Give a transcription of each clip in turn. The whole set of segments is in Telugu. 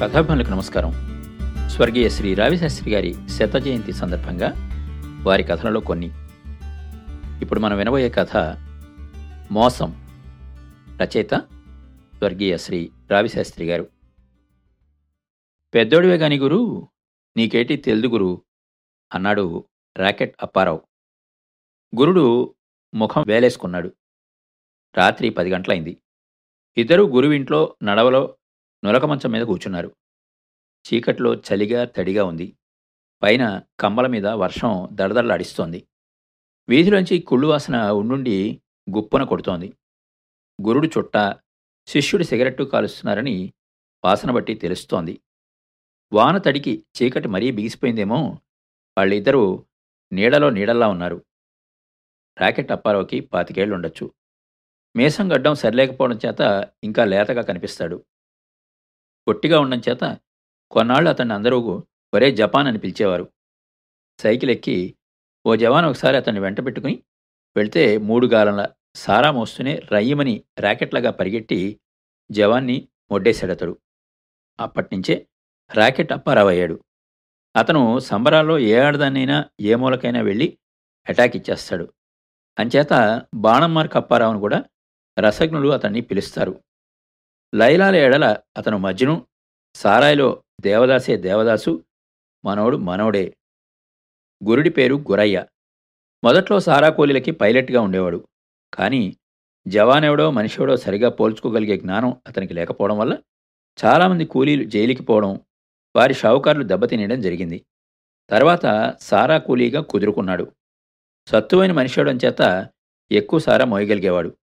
కథాభిమానులకు నమస్కారం. స్వర్గీయ శ్రీ రావిశాస్త్రి గారి శత జయంతి సందర్భంగా వారి కథలలో కొన్ని. ఇప్పుడు మనం వినబోయే కథ మోసం. రచయిత స్వర్గీయ శ్రీ రావిశాస్త్రి గారు. పెద్దోడివే గాని గురు నీకేటి తెలుదు గురు? అన్నాడు రాకెట్ అప్పారావు. గురుడు ముఖం వేలేసుకున్నాడు. రాత్రి పది గంటలైంది. ఇద్దరూ గురువింట్లో నడవలో నులక మంచం మీద కూర్చున్నారు. చీకట్లో చలిగా తడిగా ఉంది. పైన కమ్మల మీద వర్షం దడదడలాడిస్తోంది వీధిలోంచి కుళ్ళు వాసన ఉండుండి గుప్పున కొడుతోంది. గురుడు చుట్ట శిష్యుడు సిగరెట్టు కాలుస్తున్నారని వాసన బట్టి తెలుస్తోంది. వాన తడికి చీకటి మరీ బిగిసిపోయిందేమో వాళ్ళిద్దరూ నీడలో నీడల్లా ఉన్నారు. రాకెట్ అప్పారావుకి పాతికేళ్ళుండొచ్చు. మీసం గడ్డం సరిలేకపోవడం చేత ఇంకా లేతగా కనిపిస్తాడు. పొట్టిగా ఉండడం చేత కొన్నాళ్ళు అతన్ని అందరూ ఒరే జపాన్ అని పిలిచేవారు. సైకిల్ ఎక్కి ఓ జవాన్ ఒకసారి అతన్ని వెంట పెట్టుకుని వెళితే మూడు గాలంల సారా మోస్తూనే రయ్యమని ర్యాకెట్లాగా పరిగెట్టి జవాన్ని మొడ్డేశాడతడు అప్పటినుంచే ర్యాకెట్ అప్పారావు అయ్యాడు అతను సంబరాల్లో ఏ ఆడదాన్నైనా ఏ మూలకైనా వెళ్ళి అటాక్ ఇచ్చేస్తాడు. అంచేత బాణం మార్క్ అప్పారావును కూడా రసజ్ఞులు అతన్ని పిలుస్తారు. లైలాల ఎడల అతను మజ్ను సారాయిలో దేవదాసే దేవదాసు మనోడు మనోడే. గురుడి పేరు గురయ్య. మొదట్లో సారా కూలీలకి పైలట్గా ఉండేవాడు. కానీ జవానెవడో మనిషివడో సరిగా పోల్చుకోగలిగే జ్ఞానం అతనికి లేకపోవడం వల్ల చాలామంది కూలీలు జైలుకి పోవడం వారి షావుకారులు దెబ్బతినేయడం జరిగింది. తర్వాత సారా కూలీగా కుదురుకున్నాడు. సత్తువైన మనిషివడం చేత ఎక్కువ సారా మోయగలిగేవాడు.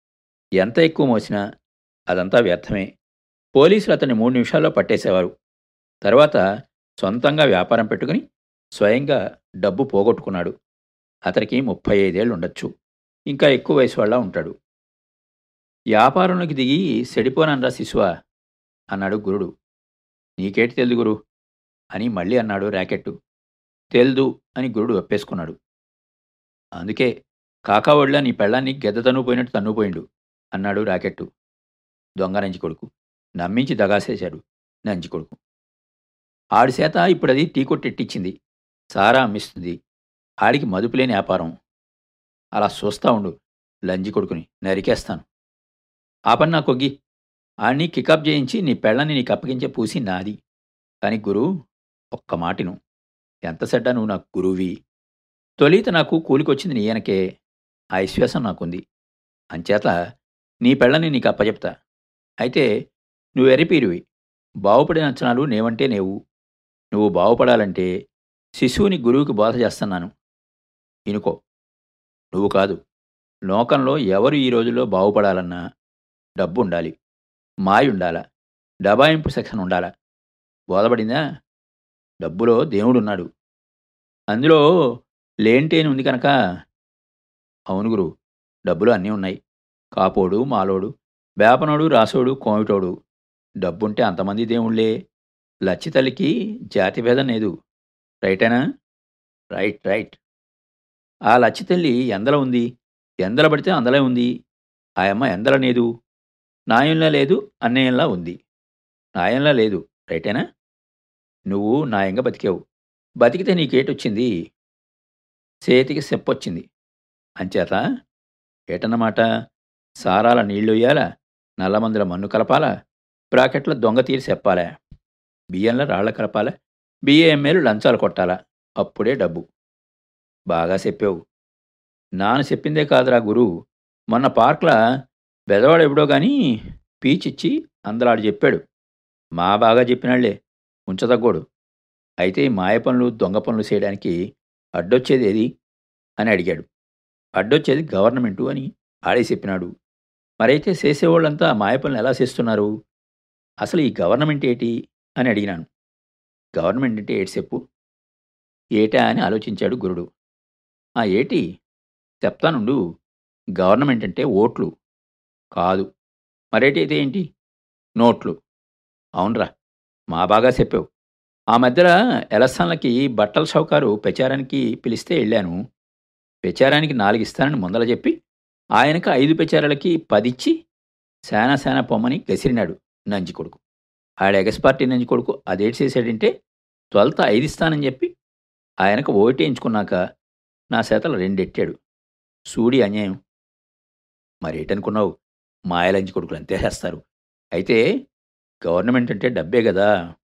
ఎంత ఎక్కువ మోసినా అదంతా వ్యర్థమే. పోలీసులు అతన్ని మూడు నిమిషాల్లో పట్టేసేవారు. తర్వాత సొంతంగా వ్యాపారం పెట్టుకుని స్వయంగా డబ్బు పోగొట్టుకున్నాడు. అతనికి ముప్పై ఐదేళ్ళు ఉండొచ్చు ఇంకా ఎక్కువ వయసు వాళ్ళ ఉంటాడు. వ్యాపారంలోకి దిగి సెడిపోననరా శిశువా అన్నాడు గురుడు. నీకేటి తెలుదు గురు అని మళ్ళీ అన్నాడు ర్యాకెట్టు తెలుదు అని గురుడు ఒప్పేసుకున్నాడు. అందుకే కాకావళ్ళ నీ పెళ్ళాన్ని గెద్ద తన్నుపోయినట్టు తన్నుపోయిండు అన్నాడు రాకెట్టు. దొంగ నంచి కొడుకు నమ్మించి దగాసేశాడు నంచి కొడుకు. ఆడి చేత ఇప్పుడది టీ కొట్టెట్టించింది సారా అమ్మిస్తుంది. ఆడికి మదుపులేని వ్యాపారం. అలా చూస్తా ఉండు లంజి కొడుకుని నరికేస్తాను. ఆ పని నా కొగ్గి. ఆడిని కికప్ చేయించి నీ పెళ్ళని నీకు అప్పగించే పూసి నాది. కానీ గురువు ఒక్క మాటిను ఎంత సెడ్డా నువ్వు నాకు గురువి. తొలిత నాకు కూలికొచ్చింది నీ ఈయనకే ఆ విశ్వాసం నాకుంది. అంచేత నీ పెళ్ళని నీకు అప్పచెప్తా అయితే నువ్వు ఎరిపీరివి. బాగుపడిన అంచనాలు నేవంటే నేవు. నువ్వు బాగుపడాలంటే శిశువుని గురువుకి బోధ చేస్తున్నాను. ఇనుకో. నువ్వు కాదు. లోకంలో ఎవరు ఈ రోజుల్లో బాగుపడాలన్నా డబ్బు ఉండాలి మాయ ఉండాలా డబాయింపు సెక్షన్ ఉండాలా. బోధపడిందా? డబ్బులో దేవుడున్నాడు. అందులో లేంటేని ఉంది కనుక? అవును గురు. డబ్బులు అన్నీ ఉన్నాయి. కాపోడు మాలోడు వేపనోడు రాసోడు కోమిటోడు. డబ్బుంటే అంతమంది దేవుళ్ళే. లచ్చితల్లికి జాతి భేదం లేదు. రైటేనా? Right right. ఆ లచ్చితల్లి ఎందల ఉంది? ఎందల పడితే అందలే ఉంది. ఆయమ్మ ఎందల లేదు? నాయంలా లేదు అన్నయ్యంలా ఉంది. నాయంలా లేదు రైటేనా? నువ్వు నాయంగా బతికావు. బతికితే నీకేటొచ్చింది? చేతికి సెప్పొచ్చింది. అంచేత ఏటన్నమాట? సారాల నీళ్ళొయ్యాలా? నల్లమందుల మన్ను కలపాలా? బ్రాకెట్లో దొంగ తీరి చెప్పాలా? బియ్యంలో రాళ్ళ కలపాలా? బిఏఎంఏలు లంచాలు కొట్టాలా? అప్పుడే డబ్బు. బాగా చెప్పావు. నాను చెప్పిందే కాదురా గురు. మొన్న పార్క్లా బెదవాడు ఎప్పుడో కానీ పీచిచ్చి అందలాడు చెప్పాడు. మా బాగా చెప్పినాళ్ళే. ఉంచదగ్గోడు. అయితే ఈ మాయ పనులు దొంగ పనులు చేయడానికి అడ్డొచ్చేది ఏది? అని అడిగాడు. అడ్డొచ్చేది గవర్నమెంటు అని ఆడే చెప్పినాడు. మరైతే చేసేవాళ్ళంతా మాయ పనులు ఎలా చేస్తున్నారు? అసలు ఈ గవర్నమెంట్ ఏటి అని అడిగినాను. గవర్నమెంట్ అంటే ఏటి చెప్పు? ఏటా అని ఆలోచించాడు గురుడు. ఆ ఏటి? చెప్తానుండు గవర్నమెంట్ అంటే ఓట్లు. కాదు. మరేటి అయితే ఏంటి? నోట్లు. అవునరా మా బాగా చెప్పావు. ఆ మధ్యలో ఎలక్షన్లకి బట్టల షౌకారు ప్రచారానికి పిలిస్తే వెళ్ళాను ప్రచారానికి నాలుగు ఇస్తానని ముందల చెప్పి ఆయనకు ఐదు ప్రచారాలకి పదిచ్చి శానా శానా పొమ్మని గసిరినాడు. నంజి కొడుకు. ఆడ ఎగస్ పార్టీ నంజి కొడుకు అదేటి చేశాడంటే తొలత ఐదు ఇస్తానని చెప్పి ఆయనకు ఓటేయించుకున్నాక నా చేతలు రెండెట్టాడు. సూడి అన్యాయం. మరేటనుకున్నావు? మాయలంజి కొడుకులు అంతే చేస్తారు. అయితే గవర్నమెంట్ అంటే డబ్బే కదా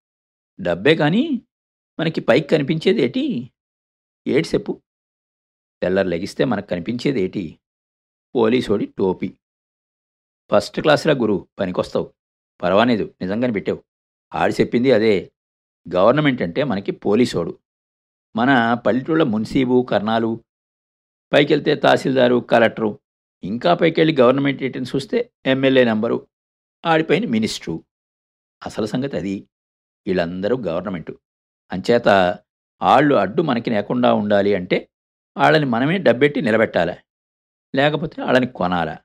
డబ్బే కానీ మనకి పైకి కనిపించేది ఏటి? ఏటి చెప్పు. తెల్లరు లెగిస్తే మనకు కనిపించేది ఏటి? పోలీసోడి టోపీ. ఫస్ట్ క్లాసులా గురు పనికొస్తావు. పర్వాలేదు నిజంగానే పెట్టావు. ఆడి చెప్పింది అదే. గవర్నమెంట్ అంటే మనకి పోలీసోడు. మన పల్లెటూళ్ళ మున్సీబు కర్ణాలు పైకెళ్తే తహసీల్దారు కలెక్టరు ఇంకా పైకెళ్ళి గవర్నమెంట్ ఏటెన్స్ చూస్తే ఎమ్మెల్యే నెంబరు ఆడిపైన మినిస్టరు. అసలు సంగతి అది. వీళ్ళందరూ గవర్నమెంటు. అంచేత వాళ్ళు అడ్డు మనకి లేకుండా ఉండాలి అంటే వాళ్ళని మనమే డబ్బెట్టి నిలబెట్టాలి? లేకపోతే వాళ్ళని కొనాలా?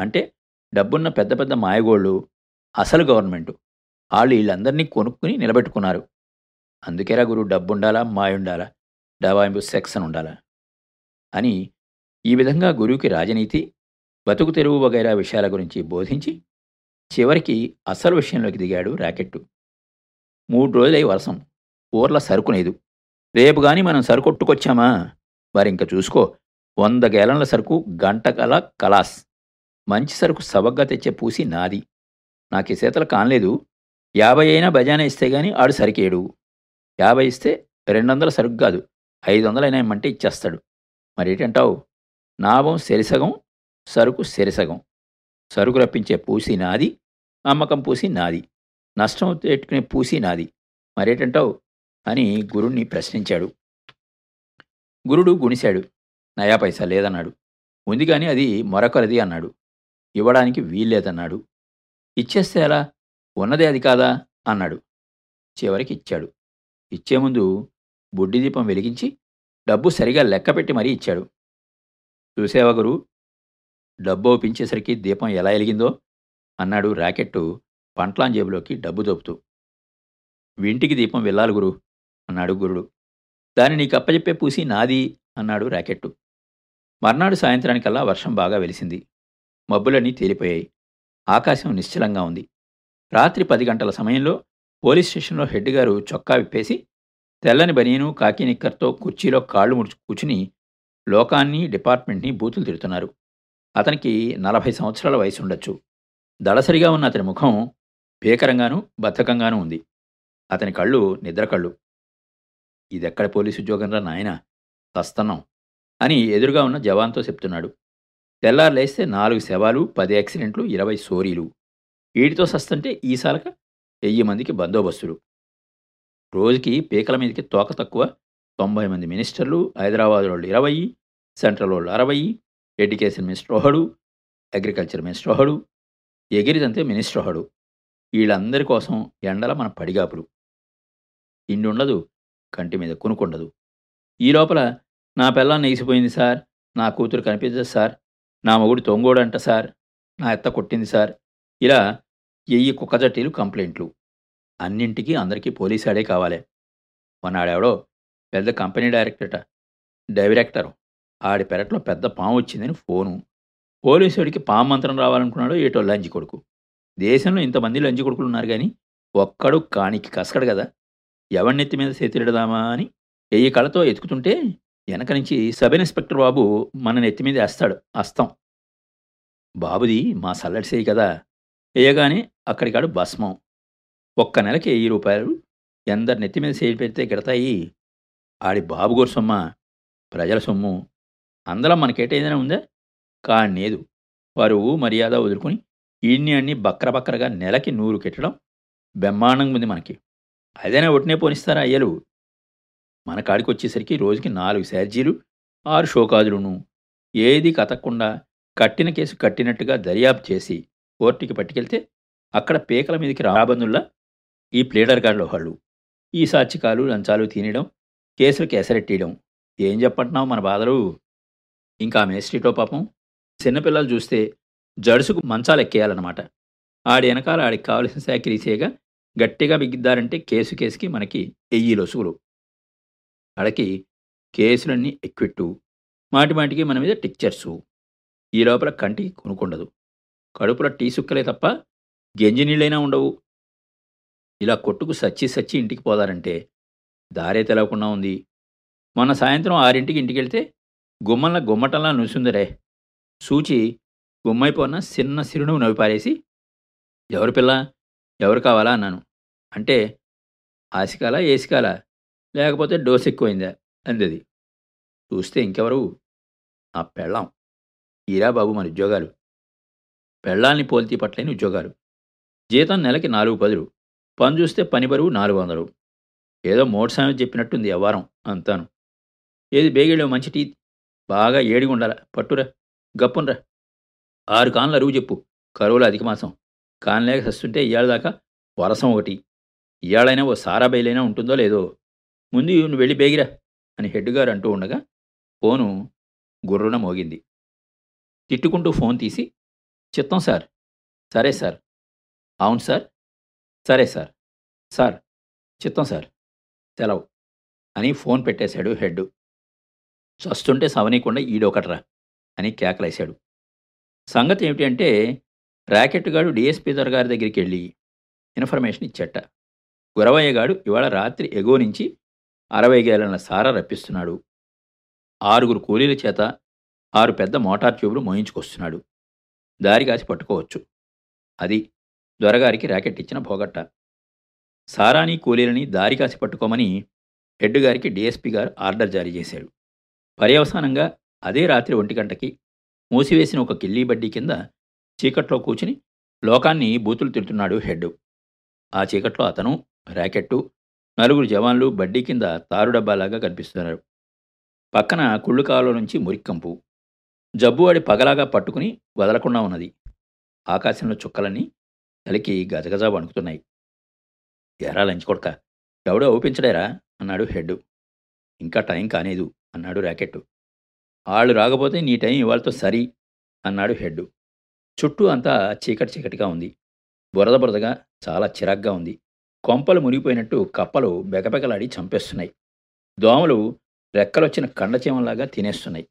అంటే డబ్బున్న పెద్ద పెద్ద మాయగోళ్ళు అసలు గవర్నమెంటు. వాళ్ళు వీళ్ళందరినీ కొనుక్కుని నిలబెట్టుకున్నారు. అందుకేరా గురు డబ్బు ఉండాలా మాయ డబాయింపు సెక్స్ అని ఉండాలా అని ఈ విధంగా గురువుకి రాజనీతి బతుకు తెరువు వగైరా విషయాల గురించి బోధించి చివరికి అసలు విషయంలోకి దిగాడు రాకెట్టు. మూడు రోజులై వరసం ఊర్ల సరుకునేదు రేపు కానీ మనం సరుకొట్టుకొచ్చామా? మరింక చూసుకో వంద గేలన్ల సరుకు గంటకల కలాస్. మంచి సరుకు సవగ్గా తెచ్చే పూసి నాది. నాకు ఈ చేతలు కానలేదు. యాభై అయినా బజానా ఇస్తే గాని ఆడు సరికేడు యాభై ఇస్తే రెండు వందల సరుకు కాదు. ఐదు వందలైనా ఇమ్మంటే ఇచ్చేస్తాడు. మరేటంటావు? నాభం సెరిసగం సరుకు సెరిసగం. సరుకు రప్పించే పూసి నాది అమ్మకం పూసి నాది. నష్టం పెట్టుకునే పూసి నాది. మరేటంటావు? అని గురుణ్ణి ప్రశ్నించాడు. గురుడు గుణిశాడు. నయా పైసా లేదన్నాడు. ఉంది కానీ అది మరొకరిది అన్నాడు. ఇవ్వడానికి వీల్లేదన్నాడు. ఇచ్చేస్తే ఎలా ఉన్నదే అది కాదా? అన్నాడు. చివరికి ఇచ్చాడు. ఇచ్చే ముందు బుడ్డి దీపం వెలిగించి డబ్బు సరిగా లెక్కపెట్టి మరీ ఇచ్చాడు. చూసేవా గురు? డబ్బు ఒప్పించేసరికి దీపం ఎలా వెలిగిందో? అన్నాడు రాకెట్టు పంట్లాం జేబులోకి డబ్బు దోపుతూ. వింటికి దీపం వెళ్ళాలి గురు అన్నాడు గురుడు. దాన్ని నీకు అప్పచెప్పే పూసి నాది అన్నాడు రాకెట్టు. మర్నాడు సాయంత్రానికల్లా వర్షం బాగా వెలిసింది. మబ్బులన్నీ తేలిపోయాయి. ఆకాశం నిశ్చలంగా ఉంది. రాత్రి పది గంటల సమయంలో పోలీస్ స్టేషన్లో హెడ్ గారు చొక్కా విప్పేసి తెల్లని బనీను కాకి నిక్కర్తో కుర్చీలో కాళ్ళు ముడుచు కూర్చుని లోకాన్ని డిపార్ట్మెంట్ని బూతులు తిడుతున్నారు. అతనికి నలభై సంవత్సరాల వయసు ఉండొచ్చు. దళసరిగా ఉన్న అతని ముఖం భీకరంగానూ బద్ధకంగానూ ఉంది. అతని కళ్ళు నిద్ర కళ్ళు. ఇదెక్కడ పోలీసు ఉద్యోగంరా నాయన? సస్తన్నం అని ఎదురుగా ఉన్న జవాన్తో చెప్తున్నాడు. తెల్లారులేస్తే నాలుగు శవాలు పది యాక్సిడెంట్లు ఇరవై సోరీలు. వీటితో సస్తంటే ఈసాలక వెయ్యి మందికి బందోబస్తులు. రోజుకి పీకల మీదకి తోక తక్కువ తొంభై మంది మినిస్టర్లు హైదరాబాద్ వాళ్ళు ఇరవై సెంట్రల్ వాళ్ళు అరవై ఎడ్యుకేషన్ మినిస్టర్ ఒకడు అగ్రికల్చర్ మినిస్టర్ ఒకడు ఎగిరిదంతే మినిస్టర్ ఒకడు. వీళ్ళందరి కోసం ఎండల మన పడిగాపులు. ఇండి ఉండదు కంటి మీద కొనుక్కుండదు ఈ లోపల నా పిల్లాన్ని నెగిసిపోయింది సార్ నా కూతురు కనిపించదు సార్ నా మొగుడు తొంగోడంట సార్. నా ఎత్త కొట్టింది సార్. ఇలా ఎయ్యి కుక్కజట్టీలు కంప్లైంట్లు. అన్నింటికీ అందరికీ పోలీసాడే కావాలి. మొన్నాడెవడో పెద్ద కంపెనీ డైరెక్టరట. డైరెక్టర్. ఆడి పెరట్లో పెద్ద పాము వచ్చిందని ఫోను. పోలీసుడికి పాము మంత్రం రావాలనుకున్నాడో ఏటో లంచి కొడుకు. దేశంలో ఇంతమంది లంచి కొడుకులు ఉన్నారు కానీ ఒక్కడు కానికి కసకడు కదా ఎవరినెత్తి మీద చేతిడదామా అని ఎయ్యి కళతో ఎతుకుతుంటే వెనక నుంచి సబ్ ఇన్స్పెక్టర్ బాబు మన నెత్తి మీద వేస్తాడు అస్తం. బాబుది మా సల్లడిసేయి కదా వేయగానే అక్కడికాడు భస్మం. ఒక్క నెలకి వెయ్యి రూపాయలు ఎందరు నెత్తి మీద చేయి పెడితే గిడతాయి. ఆడి బాబు గోరు సొమ్మ ప్రజల సొమ్ము. అందులో మనకేటేదైనా ఉందా? కానేదు వారు మర్యాద వదులుకొని ఇన్ని అన్ని బక్ర బక్రగా నెలకి నూరు కెట్టడం బ్రహ్మాండంగా ఉంది మనకి. అదైనా ఒట్టినే పోనిస్తారా అయ్యలు? మన కాడికి వచ్చేసరికి రోజుకి నాలుగు శార్జీలు ఆరు షోకాజులును ఏది కతక్కుండా కట్టిన కేసు కట్టినట్టుగా దర్యాప్తు చేసి కోర్టుకి పట్టుకెళ్తే అక్కడ పీకల మీదకి రాబందుల్లా ఈ ప్లేడర్ గాడ్ల వాళ్ళు ఈ సాత్వికాలు లంచాలు తినడం కేసులకు ఎసరెట్టేయడం ఏం చెప్పంటున్నావు మన బాధలు? ఇంకా మేస్ట్రీటో పాపం చిన్నపిల్లలు చూస్తే జడుసుకు మంచాలు ఎక్కేయాలన్నమాట. ఆడి వెనకాల ఆడికి కావలసిన సేకరీసేగా గట్టిగా బిగిద్దారంటే కేసు కేసుకి మనకి ఎయ్యి లొసుగులు. ఆడకి కేసులన్నీ ఎక్విట్టు మాటిమాటికి మన మీద టిక్చర్సు. ఈ లోపల కంటికి కొనుక్కుండదు. కడుపులో టీ సుక్కలే తప్ప గెంజి నీళ్ళైనా ఉండవు. ఇలా కొట్టుకు సచ్చి సచ్చి ఇంటికి పోదారంటే దారే తెలవకుండా ఉంది. మొన్న సాయంత్రం ఆరింటికి ఇంటికి వెళ్తే గుమ్మల్లా గుమ్మటంలా నుసుందరే. సూచి గుమ్మైపోన్న చిన్న సిరును నవ్వి పారేసి ఎవరు పిల్ల? ఎవరు కావాలా? అన్నాను. అంటే ఆసికాల ఏసికాల లేకపోతే డోస్ ఎక్కువైందా? అందది చూస్తే ఇంకెవరు? ఆ పెళ్ళాం. ఈరా బాబు మన ఉద్యోగాలు. పెళ్ళాల్ని పోల్తీ పట్లైన ఉద్యోగాలు. జీతం నెలకి నాలుగు పదులు. పని చూస్తే పని బరువు నాలుగు వందలు. ఏదో మోటు సామెత చెప్పినట్టుంది అవ్వారం అంతాను. ఏది బేగిళ్ళో మంచి టీ బాగా ఏడిగా ఉండాల పట్టురా. గప్పునరా. ఆరు కాన్లు అరువు చెప్పు. కరువులో అధిక మాసం. కాన్లేక సస్తుంటే ఇవాళ దాకా వరసం ఒకటి. ఇవాళైనా ఓ సారా బయలైనా ఉంటుందో లేదో. ముందు నువ్వు వెళ్ళి బేగిరా అని హెడ్ గారు అంటూ ఉండగా ఫోను గుర్రున మోగింది. తిట్టుకుంటూ ఫోన్ తీసి చిత్తం సార్ సరే సార్. అవును సార్. సరే సార్. సార్ చిత్తం సార్ సెలవు. అని ఫోన్ పెట్టేశాడు హెడ్. చస్తుంటే సవనీయకుండా ఈడొకట్రా అని కేకలేశాడు. సంగతి ఏమిటి అంటే ర్యాకెట్ గాడు డిఎస్పీ దొర గారి దగ్గరికి వెళ్ళి ఇన్ఫర్మేషన్ ఇచ్చట. గురవయ్య గాడు ఇవాళ రాత్రి ఎగో నుంచి అరవై గేలన సారా రప్పిస్తున్నాడు. ఆరుగురు కూలీల చేత ఆరు పెద్ద మోటార్ ట్యూబ్లు మోయించుకొస్తున్నాడు. దారి కాసి పట్టుకోవచ్చు. అది దొరగారికి ర్యాకెట్ ఇచ్చిన భోగట్ట సారాని కూలీలని దారి కాసి పట్టుకోమని హెడ్ గారికి డిఎస్పీ గారు ఆర్డర్ జారీ చేశాడు. పర్యవసానంగా అదే రాత్రి ఒంటి గంటకి మూసివేసిన ఒక కిల్లీ బడ్డీ కింద చీకట్లో కూర్చుని లోకాన్ని బూతులు తిడుతున్నాడు హెడ్. ఆ చీకట్లో అతను ర్యాకెట్టు నలుగురు జవాన్లు బడ్డీ కింద తారు డబ్బాలాగా కనిపిస్తున్నారు. పక్కన కుళ్ళు కాలువ నుంచి మురిక్కంపు. జబ్బువాడి పగలాగా పట్టుకుని వదలకుండా ఉన్నది. ఆకాశంలో చుక్కలన్నీ తలికి గజగజ వణుకుతున్నాయి. ఎరా లంచ్ కొడక ఎవడో ఊపించడేరా అన్నాడు హెడ్. ఇంకా టైం కానేదు అన్నాడు ర్యాకెట్టు వాళ్ళు రాకపోతే నీ టైం ఇవాళతో సరి అన్నాడు హెడ్. చుట్టూ అంతా చీకటి చీకటిగా ఉంది. బురద బురదగా చాలా చిరాగ్గా ఉంది. కొంపలు మునిగిపోయినట్టు కప్పలు బెగబెగలాడి చంపేస్తున్నాయి. దోమలు రెక్కలొచ్చిన కండచీమంలాగా తినేస్తున్నాయి.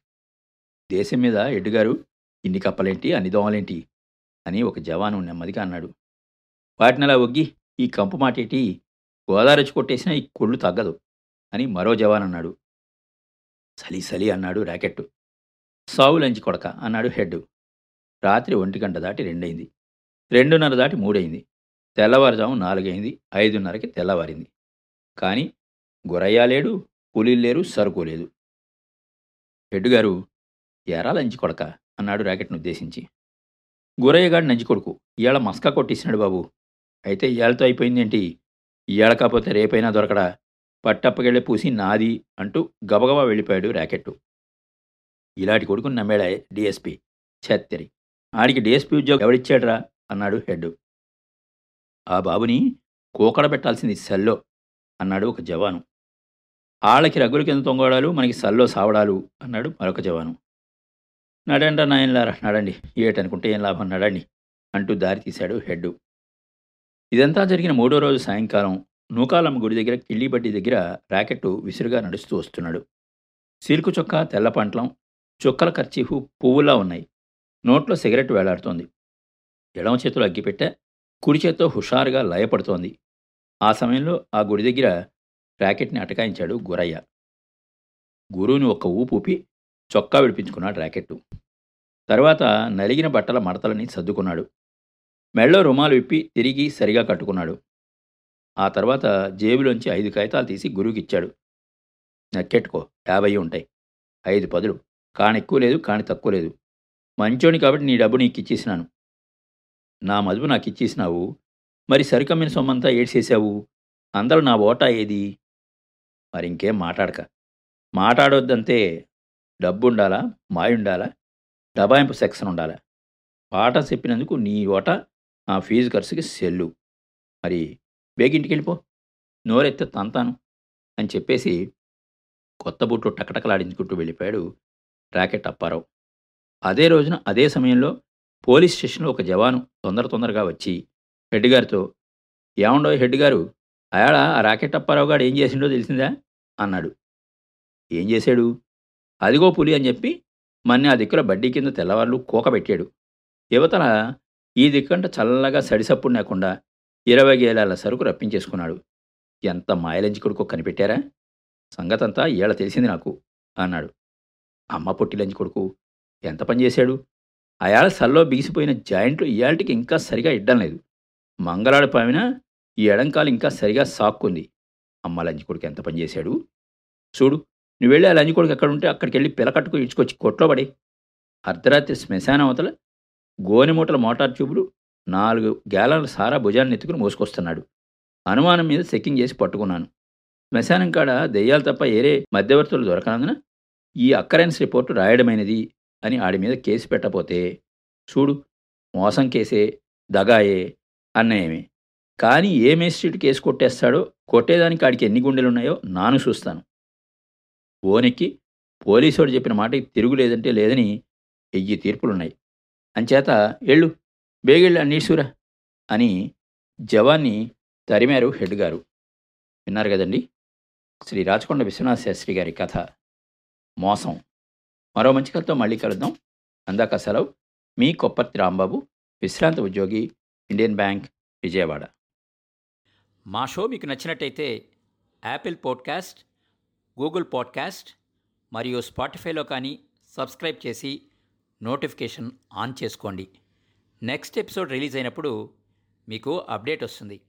దేశం మీద ఎడ్డుగారు ఇన్ని కప్పలేంటి అన్ని దోమలేంటి అని ఒక జవాను నెమ్మదిగా అన్నాడు. వాటినలా ఒగ్గి ఈ కంపు మాటేటి గోదావరి కొట్టేసినా ఈ కొళ్ళు తగ్గదు అని మరో జవాన్ అన్నాడు. సలి సలి అన్నాడు ర్యాకెట్టు సావు లంచి కొడక అన్నాడు హెడ్ రాత్రి ఒంటి గంట దాటి రెండైంది రెండున్నర దాటి మూడైంది తెల్లవారుజాము నాలుగైంది ఐదున్నరకి తెల్లవారింది. కానీ గురయ్య లేడు కూలీలు లేరు సరుకు లేదు. గారు ఎరా లంచి కొడక అన్నాడు ర్యాకెట్ను ఉద్దేశించి. గురయ్యగాడు నంచి కొడుకు ఇవాళ మస్కా కొట్టేసినాడు బాబు. అయితే ఇవాళతో అయిపోయిందేంటి ఇవాళ కాకపోతే రేపైనా దొరకడా? పట్టప్పకెళ్ళి పూసి నాది అంటూ గబగబా వెళ్ళిపోయాడు ర్యాకెట్టు ఇలాంటి కొడుకుని నమ్మాడా డిఎస్పి. ఛత్తరి. ఆడికి డిఎస్పి ఉద్యోగం ఎవడిచ్చాడ్రా? అన్నాడు హెడ్. ఆ బాబుని కూకడ పెట్టాల్సింది సెల్లో అన్నాడు ఒక జవాను. ఆళ్ళకి రగ్గుల కింద తొంగడాలు మనకి సల్లో సావడాలు అన్నాడు మరొక జవాను. నడండి నాయనలారా నడండి. ఏటనుకుంటే ఏం లాభం? నడండి అంటూ దారి తీశాడు హెడ్. ఇదంతా జరిగిన మూడో రోజు సాయంకాలం నూకాలమ్మ గుడి దగ్గర కిళ్ళిబడ్డి దగ్గర ర్యాకెట్టు విసురుగా నడుస్తూ వస్తున్నాడు. సిల్కు చొక్కా తెల్ల పంట్లం చుక్కల ఖర్చీఫు పువ్వులా ఉన్నాయి. నోట్లో సిగరెట్ వేలాడుతోంది. ఎడమ చేతులు అగ్గిపెట్టె కుడి చేత్తో హుషారుగా లయపడుతోంది. ఆ సమయంలో ఆ గుడి దగ్గర ర్యాకెట్ని అటకాయించాడు గురయ్య. గురువుని ఒక్క ఊపు ఊపి చొక్కా విడిపించుకున్నాడు ర్యాకెట్టు తర్వాత నలిగిన బట్టల మడతలని సర్దుకున్నాడు. మెళ్ళో రుమాలు విప్పి తిరిగి సరిగా కట్టుకున్నాడు. ఆ తర్వాత జేబులోంచి ఐదు కాగితాలు తీసి గురువుకిచ్చాడు. నక్కెట్టుకో యాభై ఉంటాయి. ఐదు పదులు. కాని ఎక్కువ లేదు కాని తక్కువ లేదు. మంచోని కాబట్టి నీ డబ్బు నీకు ఇచ్చేసినాను నా మదుపు నాకు ఇచ్చేసినావు మరి సరికమ్మిన సొమ్మంతా ఏడ్చేసావు అందరూ నా ఓటా ఏది? మరి ఇంకేం మాట్లాడక. మాట్లాడొద్దంతే డబ్బుండాలా? మాయుండాలా? డబాయింపు సెక్షన్ ఉండాలా? పాట చెప్పినందుకు నీ ఓట ఆ ఫీజు ఖర్చుకి సెల్లు. మరి బేగింటికి వెళ్ళిపో నోరెత్తే తంతాను అని చెప్పేసి కొత్త బుట్లు టకటకలాడించుకుంటూ వెళ్ళిపోయాడు రాకెట్ అప్పారావు. అదే రోజున అదే సమయంలో పోలీస్ స్టేషన్లో ఒక జవాను తొందర తొందరగా వచ్చి హెడ్ గారితో ఏముండో హెడ్ గారు? అయాడ ఆ రాకెట్ అప్పారావు గారు ఏం చేసిండో తెలిసిందా? అన్నాడు. ఏం చేశాడు? అదిగో పులి అని చెప్పి మన్ని ఆ దిక్కుల బడ్డీ కింద తెల్లవాళ్ళు కూక పెట్టాడు. యువతల ఈ దిక్కంట చల్లగా సడిసప్పుడు లేకుండా ఇరవై గేలాల సరుకు రప్పించేసుకున్నాడు. ఎంత మాయలంచి కొడుకో కనిపెట్టారా? సంగతంతా ఈళ్ళ తెలిసింది నాకు అన్నాడు. అమ్మ పొట్టి లంచి కొడుకు ఎంత పని చేశాడు? అయాళ సల్లో బిగిసిపోయిన జాయింట్లు ఇయాల్టికి ఇంకా సరిగా ఇడ్డం లేదు. మంగళాడు పామిన ఈ ఎడంకాలు ఇంకా సరిగా సాక్కుంది. అమ్మ లంచి కొడుకు ఎంత పని చేశాడు? చూడు నువ్వు వెళ్ళి ఆ లంచి కొడుకు ఎక్కడ ఉంటే అక్కడికి వెళ్ళి పిలకట్టుకు ఇడ్చుకొచ్చి కొట్లో పడి. అర్ధరాత్రి శ్మశాన అవతల గోనెమూటల మోటార్ ట్యూబులు నాలుగు గ్యాలన్ల సారా భుజాన్ని ఎత్తుకుని మోసుకొస్తున్నాడు. అనుమానం మీద చెక్కింగ్ చేసి పట్టుకున్నాను. శ్మశానం కాడ దెయ్యాలు తప్ప ఏరే మధ్యవర్తులు దొరకనందున ఈ అక్కరెన్స్ రిపోర్టు రాయడమైనది. అని ఆడి మీద కేసు పెట్టపోతే చూడు మోసం కేసే దగాయే అన్నయమే. కానీ ఏ మేస్ట్రీట్ కేసు కొట్టేస్తాడో కొట్టేదానికి ఆడికి ఎన్ని గుండెలున్నాయో నాను చూస్తాను. ఓనెక్కి పోలీసోడు చెప్పిన మాటకి తిరుగులేదంటే లేదని ఎయ్యి తీర్పులున్నాయి. అంచేత ఎళ్ళు బేగిళ్ళు అన్నీసురా అని జవాన్ని తరిమారు హెడ్ గారు. విన్నారు కదండి? శ్రీ రాచకొండ విశ్వనాథ శాస్త్రి గారి కథ. మోసం. మరో మంచి కథతో మళ్ళీ కలుద్దాం. అందాక సెలవు. మీ కొప్పర్తి రాంబాబు విశ్రాంత ఉద్యోగి ఇండియన్ బ్యాంక్ విజయవాడ. మా షో మీకు నచ్చినట్టయితే యాపిల్ పాడ్కాస్ట్ గూగుల్ పాడ్కాస్ట్ మరియు స్పాటిఫైలో కానీ సబ్స్క్రైబ్ చేసి నోటిఫికేషన్ ఆన్ చేసుకోండి. నెక్స్ట్ ఎపిసోడ్ రిలీజ్ అయినప్పుడు మీకు అప్డేట్ వస్తుంది.